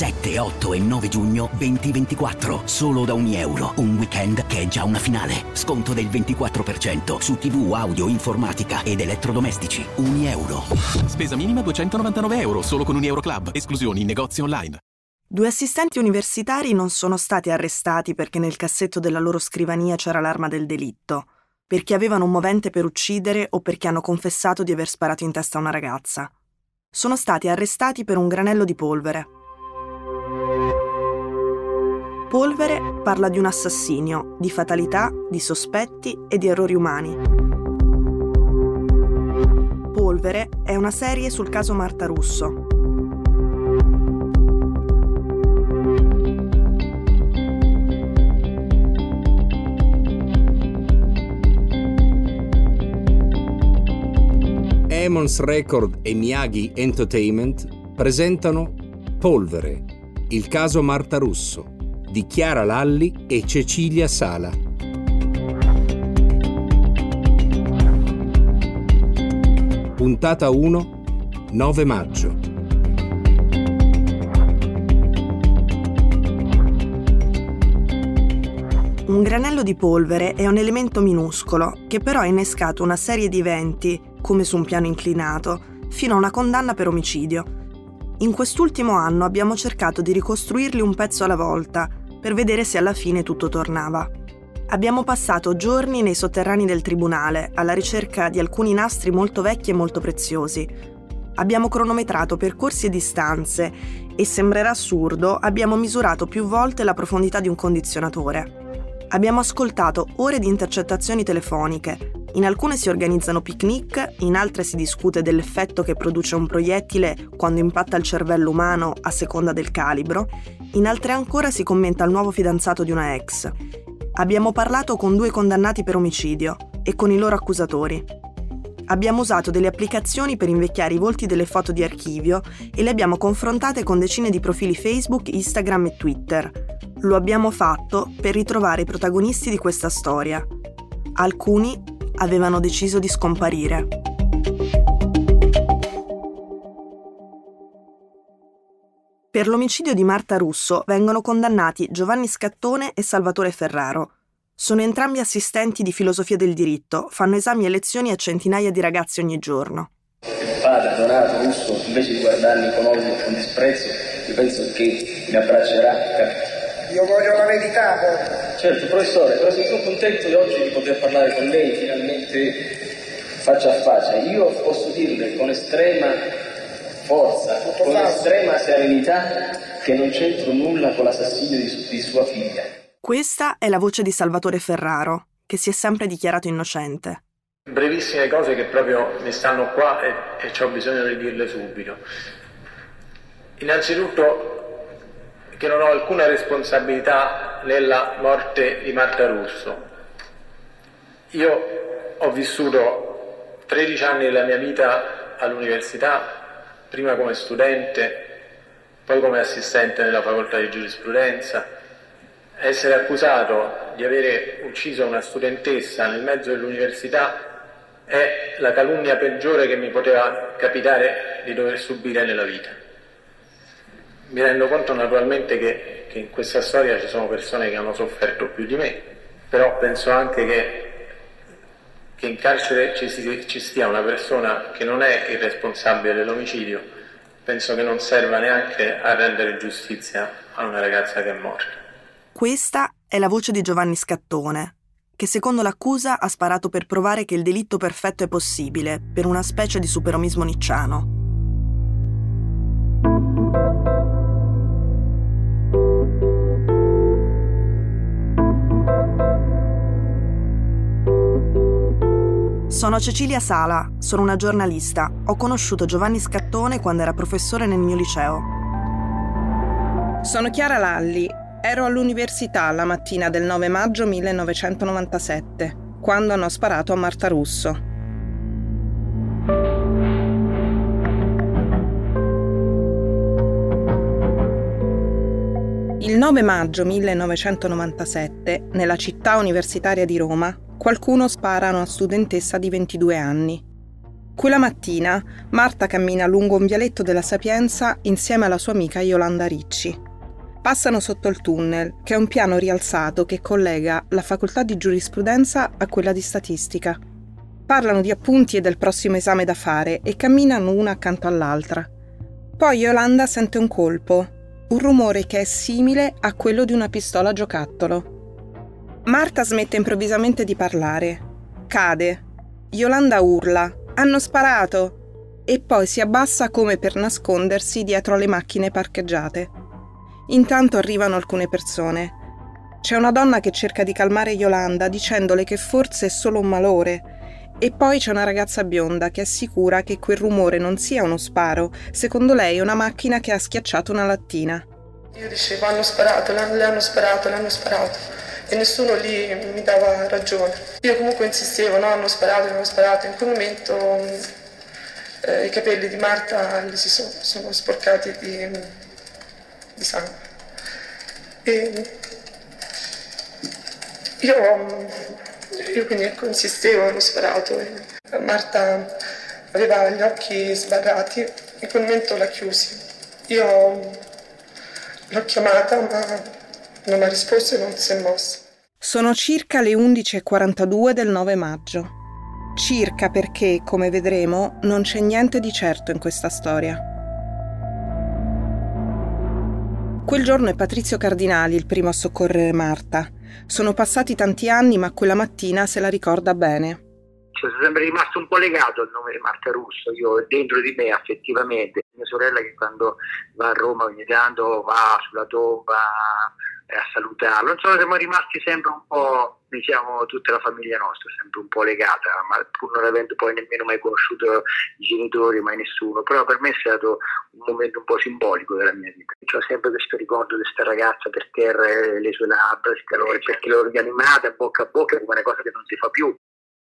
7, 8 e 9 giugno 2024. Solo da ogni euro. Un weekend che è già una finale. Sconto del 24% su TV, audio, informatica ed elettrodomestici. Uni euro. Spesa minima 299 euro solo con un euro club. Esclusioni in negozi online. Due assistenti universitari non sono stati arrestati perché nel cassetto della loro scrivania c'era l'arma del delitto, perché avevano un movente per uccidere o perché hanno confessato di aver sparato in testa a una ragazza sono stati arrestati per un granello di polvere. Polvere parla di un assassinio, di fatalità, di sospetti e di errori umani. Polvere è una serie sul caso Marta Russo, Demons Record e Miyagi Entertainment presentano Polvere, il caso Marta Russo, di Chiara Lalli e Cecilia Sala. Puntata 1, 9 maggio. Un granello di polvere è un elemento minuscolo che però ha innescato una serie di eventi come su un piano inclinato, fino a una condanna per omicidio. In quest'ultimo anno abbiamo cercato di ricostruirli un pezzo alla volta, per vedere se alla fine tutto tornava. Abbiamo passato giorni nei sotterranei del tribunale, alla ricerca di alcuni nastri molto vecchi e molto preziosi. Abbiamo cronometrato percorsi e distanze e, sembrerà assurdo, abbiamo misurato più volte la profondità di un condizionatore. Abbiamo ascoltato ore di intercettazioni telefoniche, in alcune si organizzano picnic, in altre si discute dell'effetto che produce un proiettile quando impatta il cervello umano a seconda del calibro, in altre ancora si commenta il nuovo fidanzato di una ex. Abbiamo parlato con due condannati per omicidio e con i loro accusatori. Abbiamo usato delle applicazioni per invecchiare i volti delle foto di archivio e le abbiamo confrontate con decine di profili Facebook, Instagram e Twitter. Lo abbiamo fatto per ritrovare i protagonisti di questa storia. Alcuni avevano deciso di scomparire. Per l'omicidio di Marta Russo vengono condannati Giovanni Scattone e Salvatore Ferraro. Sono entrambi assistenti di filosofia del diritto, fanno esami e lezioni a centinaia di ragazzi ogni giorno. Il padre Donato Russo, invece di guardarmi con odio e con disprezzo, io penso che mi abbraccerà? Io voglio la verità. Certo, professore, però sono contento di oggi di poter parlare con lei finalmente faccia a faccia. Io posso dirle con estrema forza, Tutto con falso. estrema serenità che non c'entro nulla con l'assassinio di, di sua figlia. Questa è la voce di Salvatore Ferraro, che si è sempre dichiarato innocente. Brevissime cose che proprio mi stanno qua e, e ho bisogno di dirle subito. Innanzitutto che non ho alcuna responsabilità nella morte di Marta Russo. Io ho vissuto 13 anni della mia vita all'università, prima come studente, poi come assistente nella facoltà di giurisprudenza. Essere accusato di avere ucciso una studentessa nel mezzo dell'università è la calunnia peggiore che mi poteva capitare di dover subire nella vita. Mi rendo conto naturalmente che, che, in questa storia ci sono persone che hanno sofferto più di me, però penso anche che, che in carcere ci, ci stia una persona che non è il responsabile dell'omicidio, penso che non serva neanche a rendere giustizia a una ragazza che è morta. Questa è la voce di Giovanni Scattone, che secondo l'accusa ha sparato per provare che il delitto perfetto è possibile, per una specie di superomismo nicciano. Sono Cecilia Sala, sono una giornalista. Ho conosciuto Giovanni Scattone quando era professore nel mio liceo. Sono Chiara Lalli. Ero all'università la mattina del 9 maggio 1997, quando hanno sparato a Marta Russo. Il 9 maggio 1997, nella città universitaria di Roma, qualcuno spara a una studentessa di 22 anni. Quella mattina Marta cammina lungo un vialetto della Sapienza insieme alla sua amica Yolanda Ricci. Passano sotto il tunnel, che è un piano rialzato che collega la facoltà di giurisprudenza a quella di statistica. Parlano di appunti e del prossimo esame da fare e camminano una accanto all'altra. Poi Yolanda sente un colpo, un rumore che è simile a quello di una pistola giocattolo. Marta smette improvvisamente di parlare. Cade. Yolanda urla. Hanno sparato! E poi si abbassa come per nascondersi dietro alle macchine parcheggiate. Intanto arrivano alcune persone. C'è una donna che cerca di calmare Yolanda dicendole che forse è solo un malore e poi c'è una ragazza bionda che assicura che quel rumore non sia uno sparo, secondo lei una macchina che ha schiacciato una lattina. Io dicevo hanno sparato, le hanno sparato, le hanno sparato e nessuno lì mi dava ragione. Io comunque insistevo, no, hanno sparato, hanno sparato. In quel momento eh, i capelli di Marta si sono, sono sporcati di, di sangue. E io io quindi ecco, insistevo, hanno sparato. E Marta aveva gli occhi sbarrati, in quel momento l'ha chiusi. Io l'ho chiamata, ma non ha risposto e non si è mossa. Sono circa le 11.42 del 9 maggio. Circa perché, come vedremo, non c'è niente di certo in questa storia. Quel giorno è Patrizio Cardinali il primo a soccorrere Marta. Sono passati tanti anni, ma quella mattina se la ricorda bene. Cioè, sono sempre rimasto un po' legato al nome di Marta Russo, io dentro di me affettivamente. Mia sorella che quando va a Roma ogni tanto va sulla tomba a salutarlo. Insomma, siamo rimasti sempre un po', diciamo, tutta la famiglia nostra, sempre un po' legata, ma pur non avendo poi nemmeno mai conosciuto i genitori, mai nessuno. Però per me è stato un momento un po' simbolico della mia vita. Ho sempre questo ricordo di questa ragazza per terra, le sue labbra, il calore, perché l'ho rianimata bocca a bocca come una cosa che non si fa più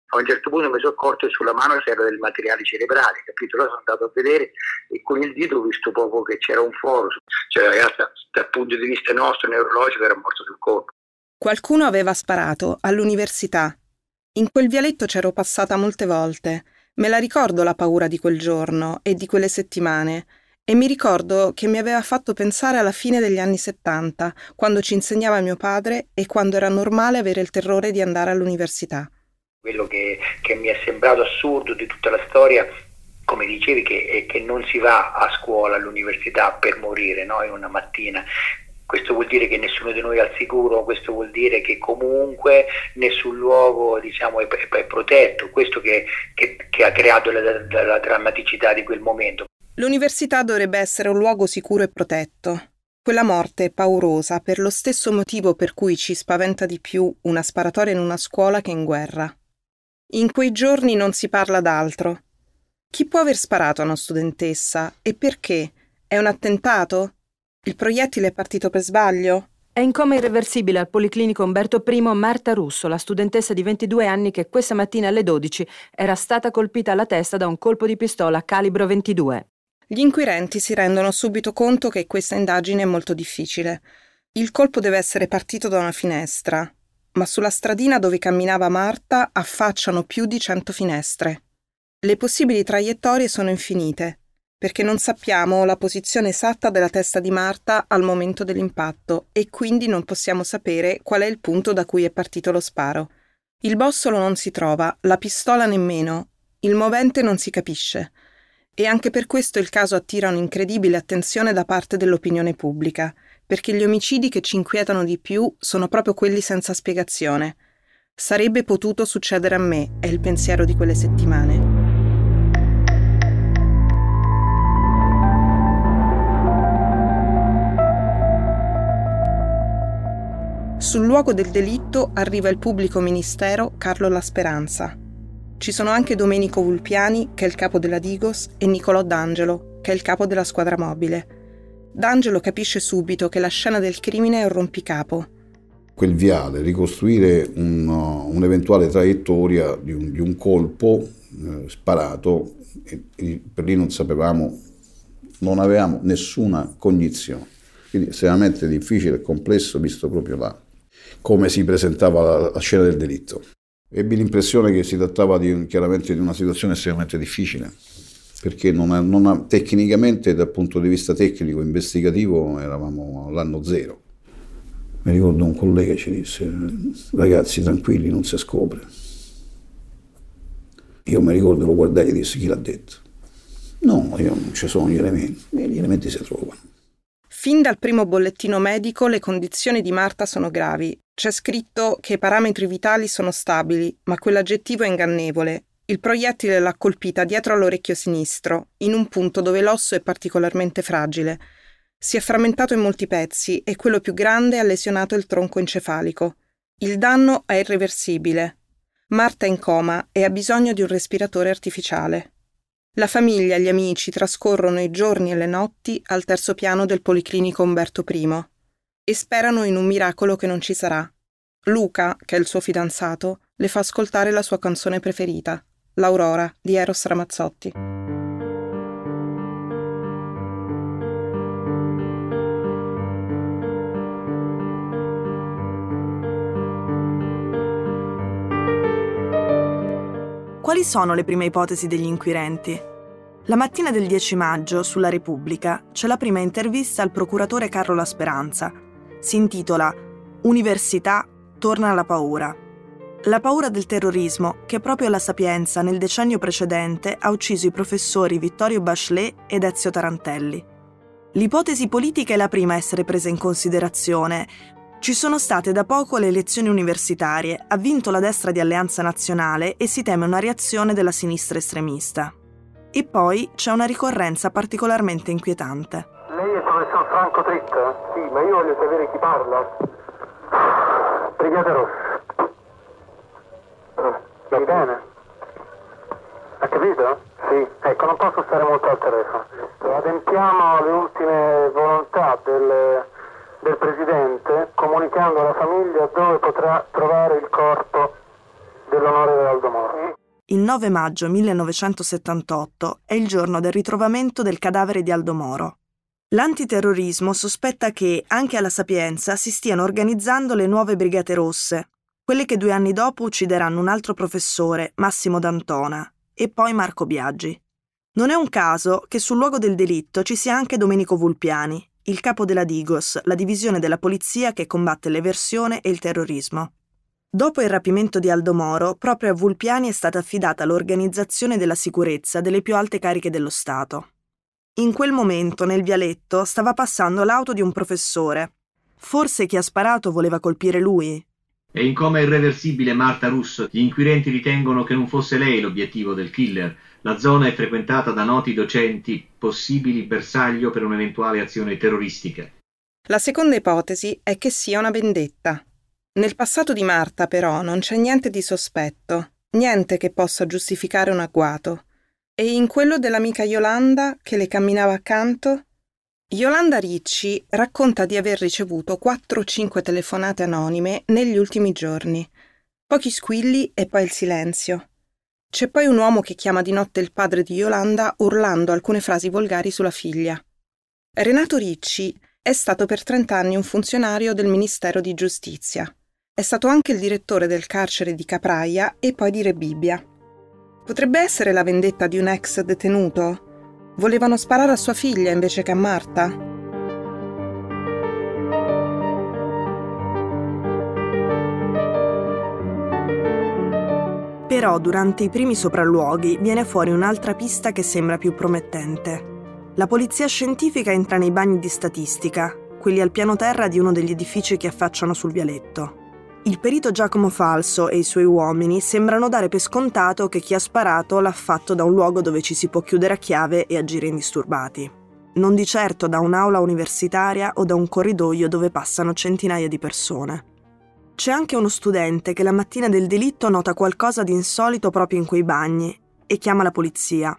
a un certo punto mi sono accorto che sulla mano c'era del materiale cerebrale, capito? Allora sono andato a vedere e con il dito ho visto proprio che c'era un foro. Cioè la ragazza dal punto di vista nostro neurologico era morto sul colpo. Qualcuno aveva sparato all'università. In quel vialetto c'ero passata molte volte. Me la ricordo la paura di quel giorno e di quelle settimane. E mi ricordo che mi aveva fatto pensare alla fine degli anni 70, quando ci insegnava mio padre e quando era normale avere il terrore di andare all'università. Quello che, che mi è sembrato assurdo di tutta la storia come dicevi, che, è che non si va a scuola, all'università per morire no? in una mattina. Questo vuol dire che nessuno di noi è al sicuro, questo vuol dire che comunque nessun luogo diciamo, è, è, protetto, questo che, che, che ha creato la, la, la drammaticità di quel momento. L'università dovrebbe essere un luogo sicuro e protetto. Quella morte è paurosa per lo stesso motivo per cui ci spaventa di più una sparatoria in una scuola che in guerra. In quei giorni non si parla d'altro. Chi può aver sparato a una studentessa e perché? È un attentato? Il proiettile è partito per sbaglio? È in coma irreversibile al Policlinico Umberto I Marta Russo, la studentessa di 22 anni che questa mattina alle 12 era stata colpita alla testa da un colpo di pistola calibro 22. Gli inquirenti si rendono subito conto che questa indagine è molto difficile. Il colpo deve essere partito da una finestra, ma sulla stradina dove camminava Marta affacciano più di cento finestre. Le possibili traiettorie sono infinite, perché non sappiamo la posizione esatta della testa di Marta al momento dell'impatto e quindi non possiamo sapere qual è il punto da cui è partito lo sparo. Il bossolo non si trova, la pistola nemmeno, il movente non si capisce. E anche per questo il caso attira un'incredibile attenzione da parte dell'opinione pubblica perché gli omicidi che ci inquietano di più sono proprio quelli senza spiegazione. Sarebbe potuto succedere a me, è il pensiero di quelle settimane. Sul luogo del delitto arriva il pubblico ministero Carlo La Speranza. Ci sono anche Domenico Vulpiani, che è il capo della Digos, e Nicolò D'Angelo, che è il capo della squadra mobile. D'Angelo capisce subito che la scena del crimine è un rompicapo. Quel viale, ricostruire un, un'eventuale traiettoria di un, di un colpo eh, sparato, e, e per lì non sapevamo, non avevamo nessuna cognizione. Quindi estremamente difficile e complesso visto proprio là come si presentava la, la scena del delitto. Ebbi l'impressione che si trattava di, chiaramente di una situazione estremamente difficile, perché non ha, non ha, tecnicamente, dal punto di vista tecnico, investigativo, eravamo all'anno zero. Mi ricordo un collega ci disse, ragazzi tranquilli, non si scopre. Io mi ricordo, lo guardai e disse, chi l'ha detto? No, io non ci sono gli elementi, gli elementi si trovano. Fin dal primo bollettino medico le condizioni di Marta sono gravi. C'è scritto che i parametri vitali sono stabili, ma quell'aggettivo è ingannevole. Il proiettile l'ha colpita dietro all'orecchio sinistro, in un punto dove l'osso è particolarmente fragile. Si è frammentato in molti pezzi e quello più grande ha lesionato il tronco encefalico. Il danno è irreversibile. Marta è in coma e ha bisogno di un respiratore artificiale. La famiglia e gli amici trascorrono i giorni e le notti al terzo piano del Policlinico Umberto I e sperano in un miracolo che non ci sarà. Luca, che è il suo fidanzato, le fa ascoltare la sua canzone preferita, L'Aurora di Eros Ramazzotti. Quali sono le prime ipotesi degli inquirenti? La mattina del 10 maggio, sulla Repubblica, c'è la prima intervista al procuratore Carlo La Speranza. Si intitola Università torna alla paura. La paura del terrorismo che proprio la Sapienza nel decennio precedente ha ucciso i professori Vittorio Bachelet ed Ezio Tarantelli. L'ipotesi politica è la prima a essere presa in considerazione, ci sono state da poco le elezioni universitarie, ha vinto la destra di Alleanza Nazionale e si teme una reazione della sinistra estremista. E poi c'è una ricorrenza particolarmente inquietante. Lei è il professor Franco Tritta? Sì, ma io voglio sapere chi parla. Brigata Rossa. Ah, va bene. Ha capito? Sì. Ecco, non posso stare molto al telefono. Adempiamo alle ultime volontà del del Presidente comunicando alla famiglia dove potrà trovare il corpo dell'onorevole Aldo Moro. Il 9 maggio 1978 è il giorno del ritrovamento del cadavere di Aldo Moro. L'antiterrorismo sospetta che, anche alla Sapienza, si stiano organizzando le nuove Brigate Rosse, quelle che due anni dopo uccideranno un altro professore, Massimo D'Antona, e poi Marco Biaggi. Non è un caso che sul luogo del delitto ci sia anche Domenico Vulpiani, il capo della Digos, la divisione della polizia che combatte l'eversione e il terrorismo. Dopo il rapimento di Aldo Moro, proprio a Vulpiani è stata affidata l'organizzazione della sicurezza delle più alte cariche dello Stato. In quel momento, nel vialetto, stava passando l'auto di un professore. Forse chi ha sparato voleva colpire lui. È in coma irreversibile Marta Russo. Gli inquirenti ritengono che non fosse lei l'obiettivo del killer. La zona è frequentata da noti docenti, possibili bersaglio per un'eventuale azione terroristica. La seconda ipotesi è che sia una vendetta. Nel passato di Marta, però, non c'è niente di sospetto, niente che possa giustificare un agguato. E in quello dell'amica Yolanda, che le camminava accanto, Yolanda Ricci racconta di aver ricevuto 4 o 5 telefonate anonime negli ultimi giorni. Pochi squilli e poi il silenzio. C'è poi un uomo che chiama di notte il padre di Yolanda urlando alcune frasi volgari sulla figlia. Renato Ricci è stato per 30 anni un funzionario del Ministero di Giustizia. È stato anche il direttore del carcere di Capraia e poi di Rebibbia. Potrebbe essere la vendetta di un ex detenuto? Volevano sparare a sua figlia invece che a Marta? Però durante i primi sopralluoghi viene fuori un'altra pista che sembra più promettente. La polizia scientifica entra nei bagni di statistica, quelli al piano terra di uno degli edifici che affacciano sul vialetto. Il perito Giacomo Falso e i suoi uomini sembrano dare per scontato che chi ha sparato l'ha fatto da un luogo dove ci si può chiudere a chiave e agire indisturbati. Non di certo da un'aula universitaria o da un corridoio dove passano centinaia di persone. C'è anche uno studente che la mattina del delitto nota qualcosa di insolito proprio in quei bagni e chiama la polizia.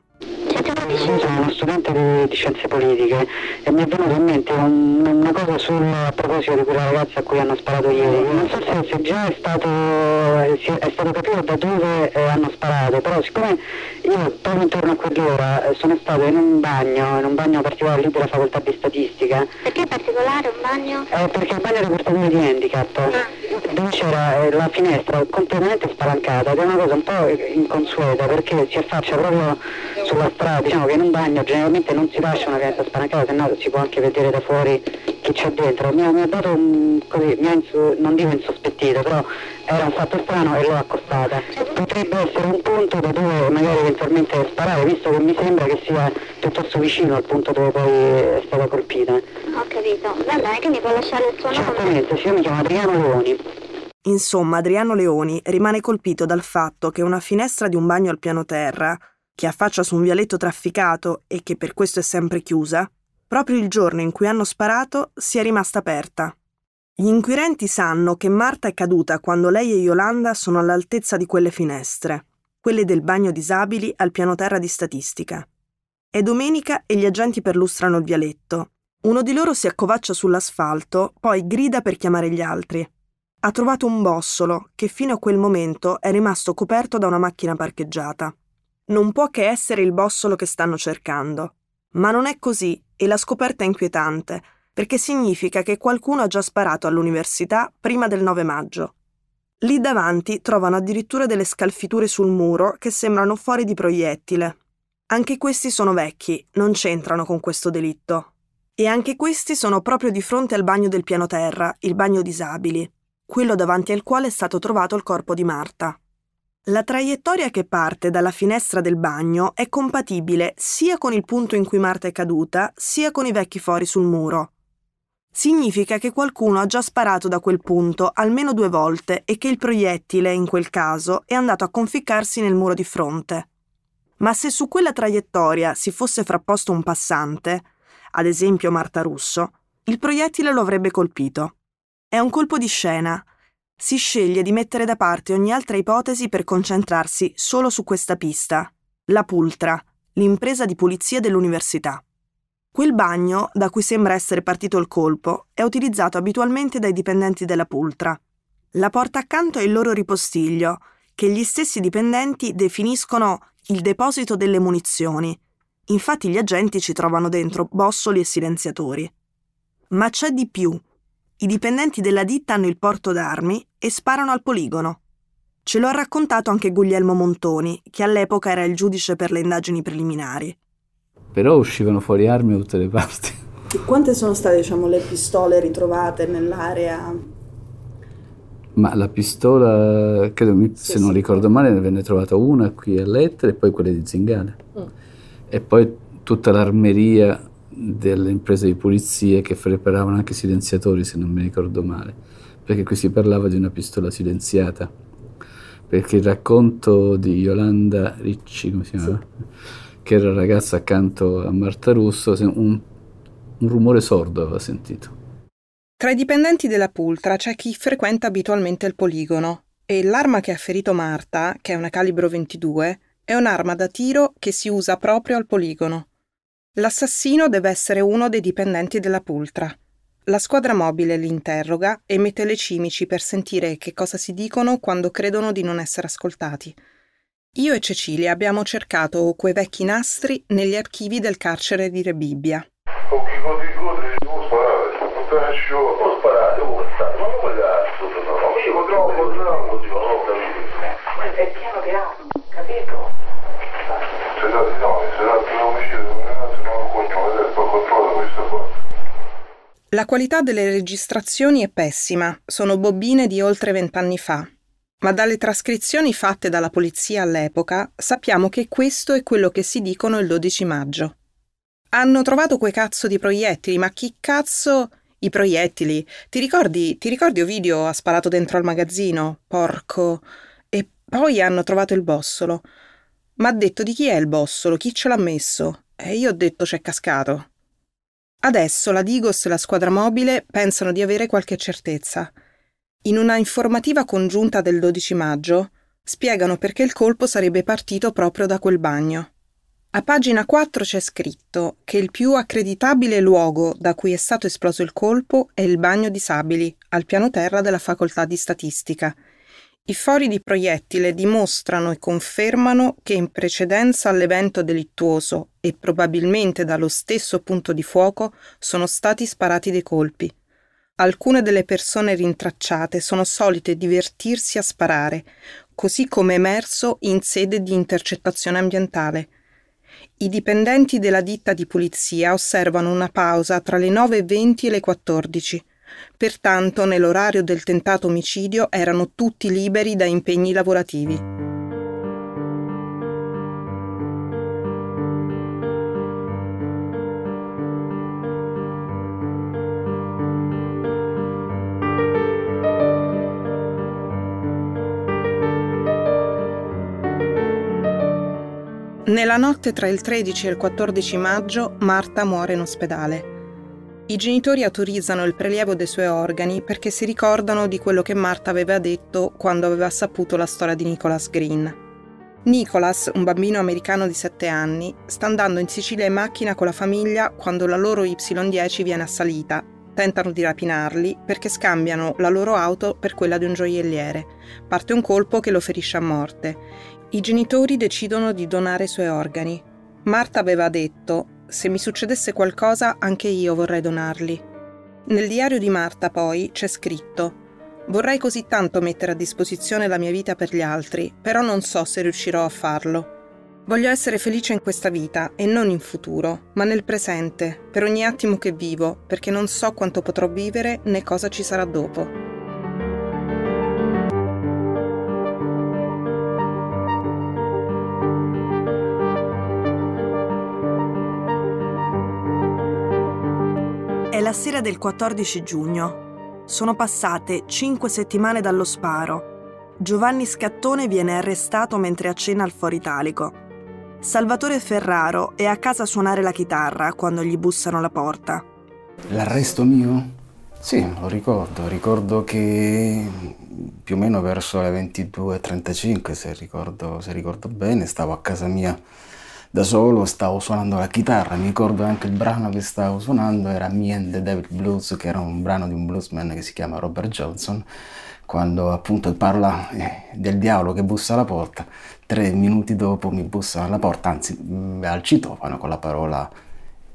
Io sono uno studente di, di, scienze politiche e mi è venuto in mente un, una cosa sul, a proposito di quella ragazza a cui hanno sparato ieri. Non so se, se già è stato, è stato, capito da dove eh, hanno sparato, però siccome io proprio intorno a quell'ora eh, sono stato in un bagno, in un bagno particolare lì della facoltà di statistica. Perché particolare un bagno? Eh, perché il bagno dei portatori di handicap, ah. dove c'era eh, la finestra completamente spalancata ed è una cosa un po' inconsueta perché si affaccia proprio sulla strada, diciamo che in un bagno generalmente non si lascia una finestra spalancata, se no si può anche vedere da fuori chi c'è dentro. Mi ha, mi ha dato un, così, mi ha insu, non dico insospettito, però era un fatto strano e l'ho accostata. Potrebbe essere un punto da dove magari eventualmente sparare, visto che mi sembra che sia piuttosto vicino al punto dove poi è stata colpita. Ho capito. Va bene, quindi può lasciare il suo nome? Certamente, sì, io mi chiamo Adriano Leoni. Insomma, Adriano Leoni rimane colpito dal fatto che una finestra di un bagno al piano terra, che affaccia su un vialetto trafficato e che per questo è sempre chiusa, proprio il giorno in cui hanno sparato sia rimasta aperta. Gli inquirenti sanno che Marta è caduta quando lei e Yolanda sono all'altezza di quelle finestre, quelle del bagno disabili al piano terra di statistica. È domenica e gli agenti perlustrano il vialetto. Uno di loro si accovaccia sull'asfalto, poi grida per chiamare gli altri ha trovato un bossolo che fino a quel momento è rimasto coperto da una macchina parcheggiata. Non può che essere il bossolo che stanno cercando. Ma non è così e la scoperta è inquietante, perché significa che qualcuno ha già sparato all'università prima del 9 maggio. Lì davanti trovano addirittura delle scalfiture sul muro che sembrano fuori di proiettile. Anche questi sono vecchi, non c'entrano con questo delitto. E anche questi sono proprio di fronte al bagno del piano terra, il bagno disabili quello davanti al quale è stato trovato il corpo di Marta. La traiettoria che parte dalla finestra del bagno è compatibile sia con il punto in cui Marta è caduta, sia con i vecchi fori sul muro. Significa che qualcuno ha già sparato da quel punto almeno due volte e che il proiettile, in quel caso, è andato a conficcarsi nel muro di fronte. Ma se su quella traiettoria si fosse frapposto un passante, ad esempio Marta Russo, il proiettile lo avrebbe colpito. È un colpo di scena. Si sceglie di mettere da parte ogni altra ipotesi per concentrarsi solo su questa pista, la Pultra, l'impresa di pulizia dell'università. Quel bagno, da cui sembra essere partito il colpo, è utilizzato abitualmente dai dipendenti della Pultra. La porta accanto è il loro ripostiglio, che gli stessi dipendenti definiscono il deposito delle munizioni. Infatti gli agenti ci trovano dentro bossoli e silenziatori. Ma c'è di più. I dipendenti della ditta hanno il porto d'armi e sparano al poligono. Ce lo ha raccontato anche Guglielmo Montoni, che all'epoca era il giudice per le indagini preliminari. Però uscivano fuori armi da tutte le parti. E quante sono state, diciamo, le pistole ritrovate nell'area? Ma la pistola, credo, sì, se non ricordo male, ne venne trovata una qui a Lettere e poi quelle di Zingale. Mm. E poi tutta l'armeria delle imprese di pulizia che preparavano anche silenziatori, se non mi ricordo male, perché qui si parlava di una pistola silenziata, perché il racconto di Yolanda Ricci, come si chiama? Sì. che era ragazza accanto a Marta Russo, un, un rumore sordo aveva sentito. Tra i dipendenti della Pultra c'è chi frequenta abitualmente il poligono e l'arma che ha ferito Marta, che è una calibro 22, è un'arma da tiro che si usa proprio al poligono. L'assassino deve essere uno dei dipendenti della Pultra. La squadra mobile li interroga e mette le cimici per sentire che cosa si dicono quando credono di non essere ascoltati. Io e Cecilia abbiamo cercato quei vecchi nastri negli archivi del carcere di Rebibbia. Non sparare, non sparare, ma come cazzo, no, io troppo, troppo, non ho capito. È pieno di armi, capito? Se dati no, se dati non mi La qualità delle registrazioni è pessima, sono bobine di oltre vent'anni fa. Ma dalle trascrizioni fatte dalla polizia all'epoca sappiamo che questo è quello che si dicono il 12 maggio. Hanno trovato quei cazzo di proiettili, ma chi cazzo... I proiettili. Ti ricordi, ti ricordi Ovidio ha sparato dentro al magazzino? Porco. E poi hanno trovato il bossolo. Ma ha detto di chi è il bossolo, chi ce l'ha messo? E io ho detto c'è cascato. Adesso la Digos e la squadra mobile pensano di avere qualche certezza. In una informativa congiunta del 12 maggio spiegano perché il colpo sarebbe partito proprio da quel bagno. A pagina 4 c'è scritto che il più accreditabile luogo da cui è stato esploso il colpo è il bagno di Sabili, al piano terra della facoltà di statistica. I fori di proiettile dimostrano e confermano che in precedenza all'evento delittuoso e probabilmente dallo stesso punto di fuoco sono stati sparati dei colpi. Alcune delle persone rintracciate sono solite divertirsi a sparare, così come emerso in sede di intercettazione ambientale. I dipendenti della ditta di pulizia osservano una pausa tra le 9.20 e le 14. Pertanto, nell'orario del tentato omicidio erano tutti liberi da impegni lavorativi. Nella notte tra il 13 e il 14 maggio Marta muore in ospedale. I genitori autorizzano il prelievo dei suoi organi perché si ricordano di quello che Marta aveva detto quando aveva saputo la storia di Nicholas Green. Nicholas, un bambino americano di 7 anni, sta andando in Sicilia in macchina con la famiglia quando la loro Y10 viene assalita. Tentano di rapinarli perché scambiano la loro auto per quella di un gioielliere. Parte un colpo che lo ferisce a morte. I genitori decidono di donare i suoi organi. Marta aveva detto, se mi succedesse qualcosa anche io vorrei donarli. Nel diario di Marta poi c'è scritto, vorrei così tanto mettere a disposizione la mia vita per gli altri, però non so se riuscirò a farlo. Voglio essere felice in questa vita e non in futuro, ma nel presente, per ogni attimo che vivo, perché non so quanto potrò vivere né cosa ci sarà dopo. La sera del 14 giugno. Sono passate cinque settimane dallo sparo. Giovanni Scattone viene arrestato mentre accena al Foro Italico. Salvatore Ferraro è a casa a suonare la chitarra quando gli bussano alla porta. L'arresto mio? Sì, lo ricordo. Ricordo che più o meno verso le 22.35, se ricordo, se ricordo bene, stavo a casa mia da solo, stavo suonando la chitarra, mi ricordo anche il brano che stavo suonando era Me and the Devil Blues, che era un brano di un bluesman che si chiama Robert Johnson, quando appunto parla eh, del diavolo che bussa alla porta, tre minuti dopo mi bussa alla porta, anzi mm, al citofono con la parola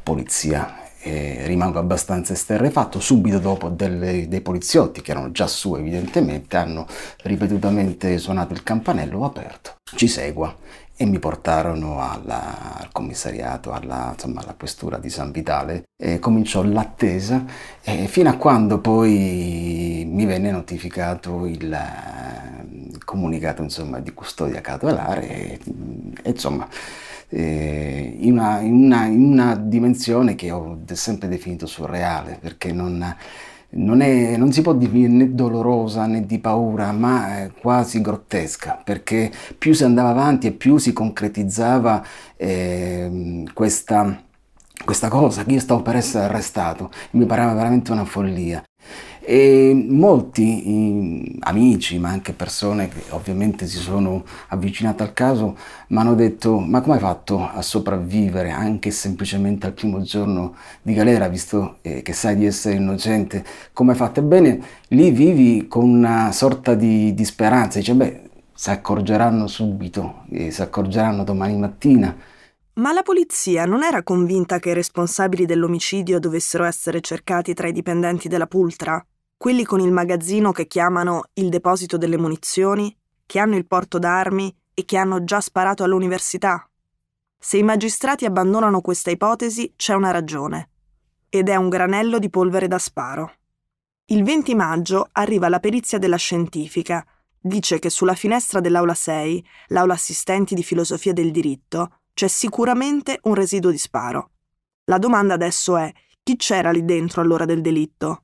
polizia. E rimango abbastanza esterrefatto. Subito dopo delle, dei poliziotti, che erano già su evidentemente, hanno ripetutamente suonato il campanello, ho aperto. Ci segua e mi portarono alla, al commissariato, alla, insomma, alla, questura di San Vitale e cominciò l'attesa eh, fino a quando poi mi venne notificato il, il comunicato insomma, di custodia cautelare e, e insomma eh, in, una, in, una, in, una, dimensione che ho sempre definito surreale perché non non, è, non, si può definire né dolorosa né di paura, ma quasi grottesca, perché più si andava avanti e più si concretizzava eh, questa, questa cosa, che io stavo per essere arrestato, mi pareva veramente una follia. E molti amici, ma anche persone che ovviamente si sono avvicinate al caso, mi hanno detto: Ma come hai fatto a sopravvivere anche semplicemente al primo giorno di galera, visto eh, che sai di essere innocente? Come hai fatto? Ebbene, lì vivi con una sorta di, di speranza. Dice: Beh, si accorgeranno subito, eh, si accorgeranno domani mattina. Ma la polizia non era convinta che i responsabili dell'omicidio dovessero essere cercati tra i dipendenti della Pultra? quelli con il magazzino che chiamano il deposito delle munizioni, che hanno il porto d'armi e che hanno già sparato all'università. Se i magistrati abbandonano questa ipotesi c'è una ragione, ed è un granello di polvere da sparo. Il 20 maggio arriva la perizia della scientifica, dice che sulla finestra dell'aula 6, l'aula assistenti di filosofia del diritto, c'è sicuramente un residuo di sparo. La domanda adesso è chi c'era lì dentro all'ora del delitto?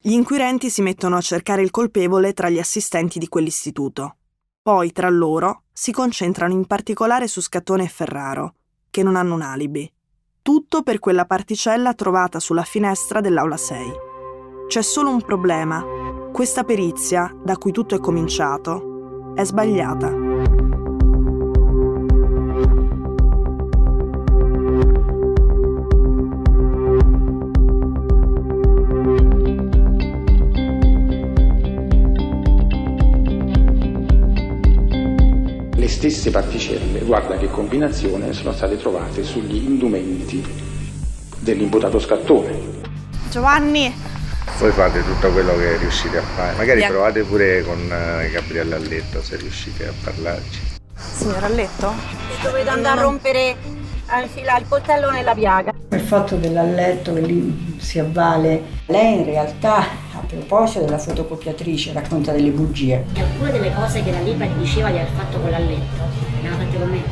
Gli inquirenti si mettono a cercare il colpevole tra gli assistenti di quell'istituto. Poi, tra loro, si concentrano in particolare su Scattone e Ferraro, che non hanno un alibi. Tutto per quella particella trovata sulla finestra dell'aula 6. C'è solo un problema. Questa perizia, da cui tutto è cominciato, è sbagliata. Stesse particelle, guarda che combinazione, sono state trovate sugli indumenti dell'imputato Scattone. Giovanni, Voi fate tutto quello che riuscite a fare. Magari Via. provate pure con eh, Gabriella a letto se riuscite a parlarci. signora a letto? Dovete andare a rompere, a infilare il coltello nella piaga. Il fatto dell'alletto che lì si avvale, lei in realtà a proposito della fotocopiatrice racconta delle bugie. E alcune delle cose che la Lipari diceva di aver fatto con l'alletto le aveva fatte con me.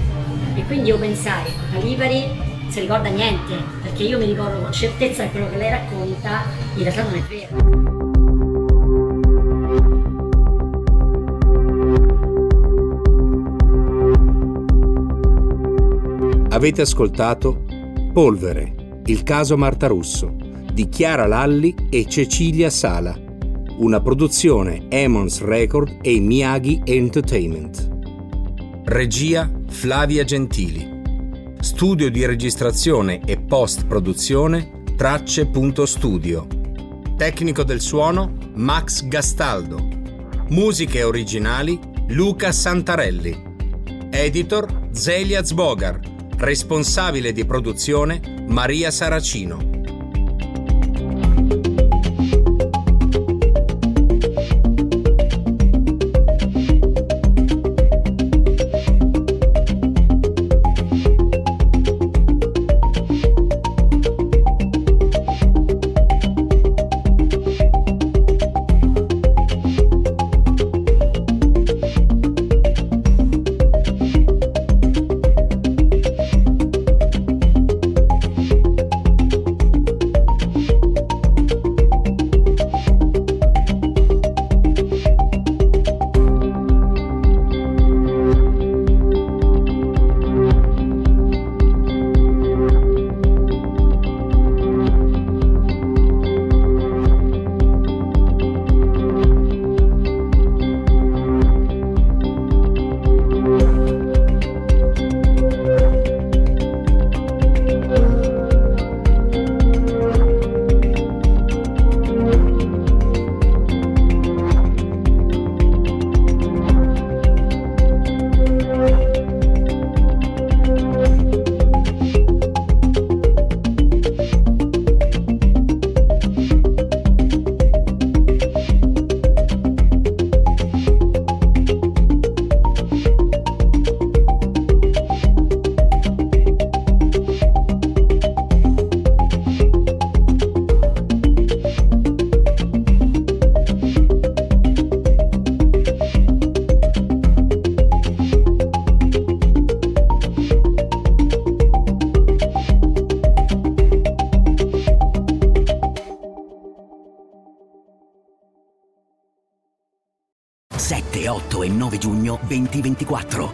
E quindi io pensai, la Lipari non si ricorda niente, perché io mi ricordo con certezza che quello che lei racconta in realtà non è vero. Avete ascoltato Polvere, il caso Marta Russo, di Chiara Lalli e Cecilia Sala, una produzione Emons Record e Miyagi Entertainment. Regia Flavia Gentili. Studio di registrazione e post-produzione Tracce.studio. Tecnico del suono Max Gastaldo. Musiche originali Luca Santarelli. Editor Zelia Zbogar. Responsabile di produzione Maria Saracino.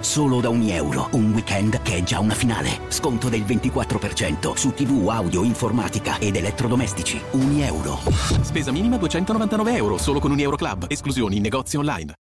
Solo da ogni euro. Un weekend che è già una finale. Sconto del 24% su TV, audio, informatica ed elettrodomestici. Un euro. Spesa minima 299 euro, solo con un Euro Club. Esclusioni in negozi online.